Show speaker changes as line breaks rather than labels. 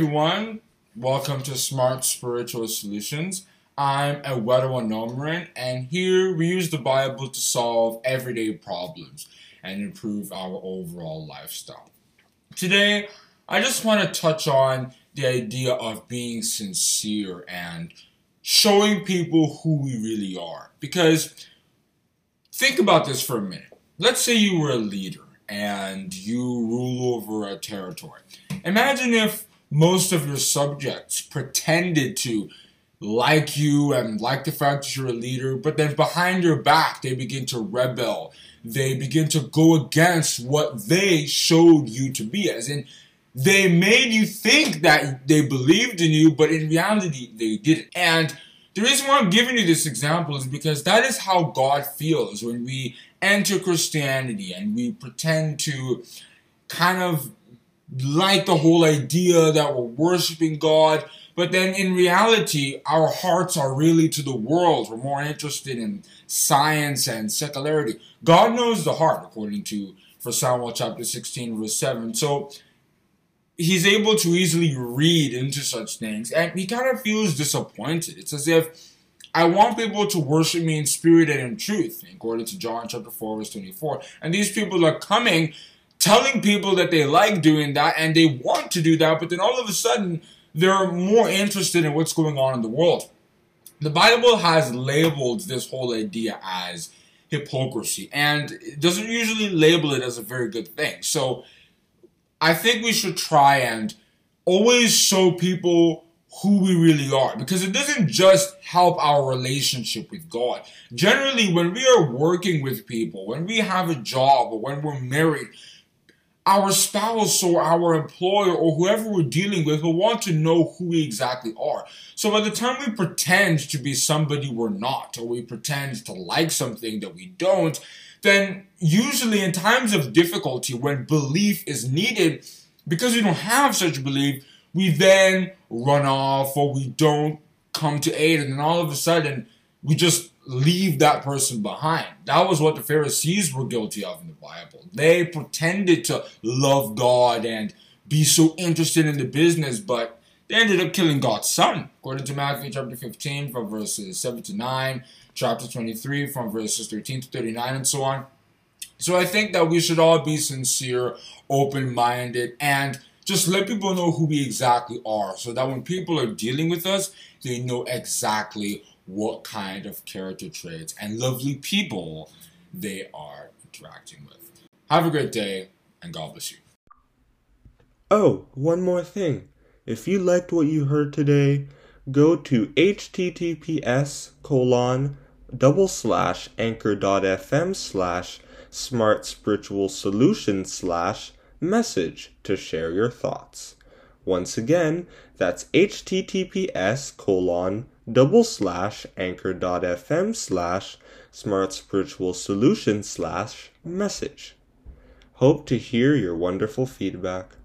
everyone. Welcome to Smart Spiritual Solutions. I'm Ewedo Anomarin, and here we use the Bible to solve everyday problems and improve our overall lifestyle. Today, I just want to touch on the idea of being sincere and showing people who we really are. Because think about this for a minute. Let's say you were a leader and you rule over a territory. Imagine if most of your subjects pretended to like you and like the fact that you're a leader, but then behind your back they begin to rebel. They begin to go against what they showed you to be as in they made you think that they believed in you, but in reality they didn't. And the reason why I'm giving you this example is because that is how God feels when we enter Christianity and we pretend to kind of like the whole idea that we're worshiping God, but then in reality, our hearts are really to the world. We're more interested in science and secularity. God knows the heart, according to for Samuel chapter 16, verse 7. So he's able to easily read into such things, and he kind of feels disappointed. It's as if I want people to worship me in spirit and in truth, according to John chapter 4, verse 24. And these people are coming telling people that they like doing that and they want to do that, but then all of a sudden they're more interested in what's going on in the world. The Bible has labeled this whole idea as hypocrisy and it doesn't usually label it as a very good thing. So I think we should try and always show people who we really are because it doesn't just help our relationship with God. Generally, when we are working with people, when we have a job, or when we're married, our spouse or our employer or whoever we're dealing with will want to know who we exactly are. So by the time we pretend to be somebody we're not, or we pretend to like something that we don't, then usually in times of difficulty when belief is needed, because we don't have such belief, we then run off or we don't come to aid, and then all of a sudden we just leave that person behind. That was what the Pharisees were guilty of in the Bible. They pretended to love God and be so interested in the business, but they ended up killing God's son. According to Matthew chapter 15, from verses 7 to 9, chapter 23, from verses 13 to 39, and so on. So I think that we should all be sincere, open minded, and just let people know who we exactly are so that when people are dealing with us, they know exactly what kind of character traits and lovely people they are interacting with. Have a great day, and God bless you.
Oh, one more thing. If you liked what you heard today, go to https colon double slash anchor.fm slash smart spiritual solution slash message to share your thoughts. Once again, that's https colon double slash anchor.fm slash smart spiritual solution slash message. Hope to hear your wonderful feedback.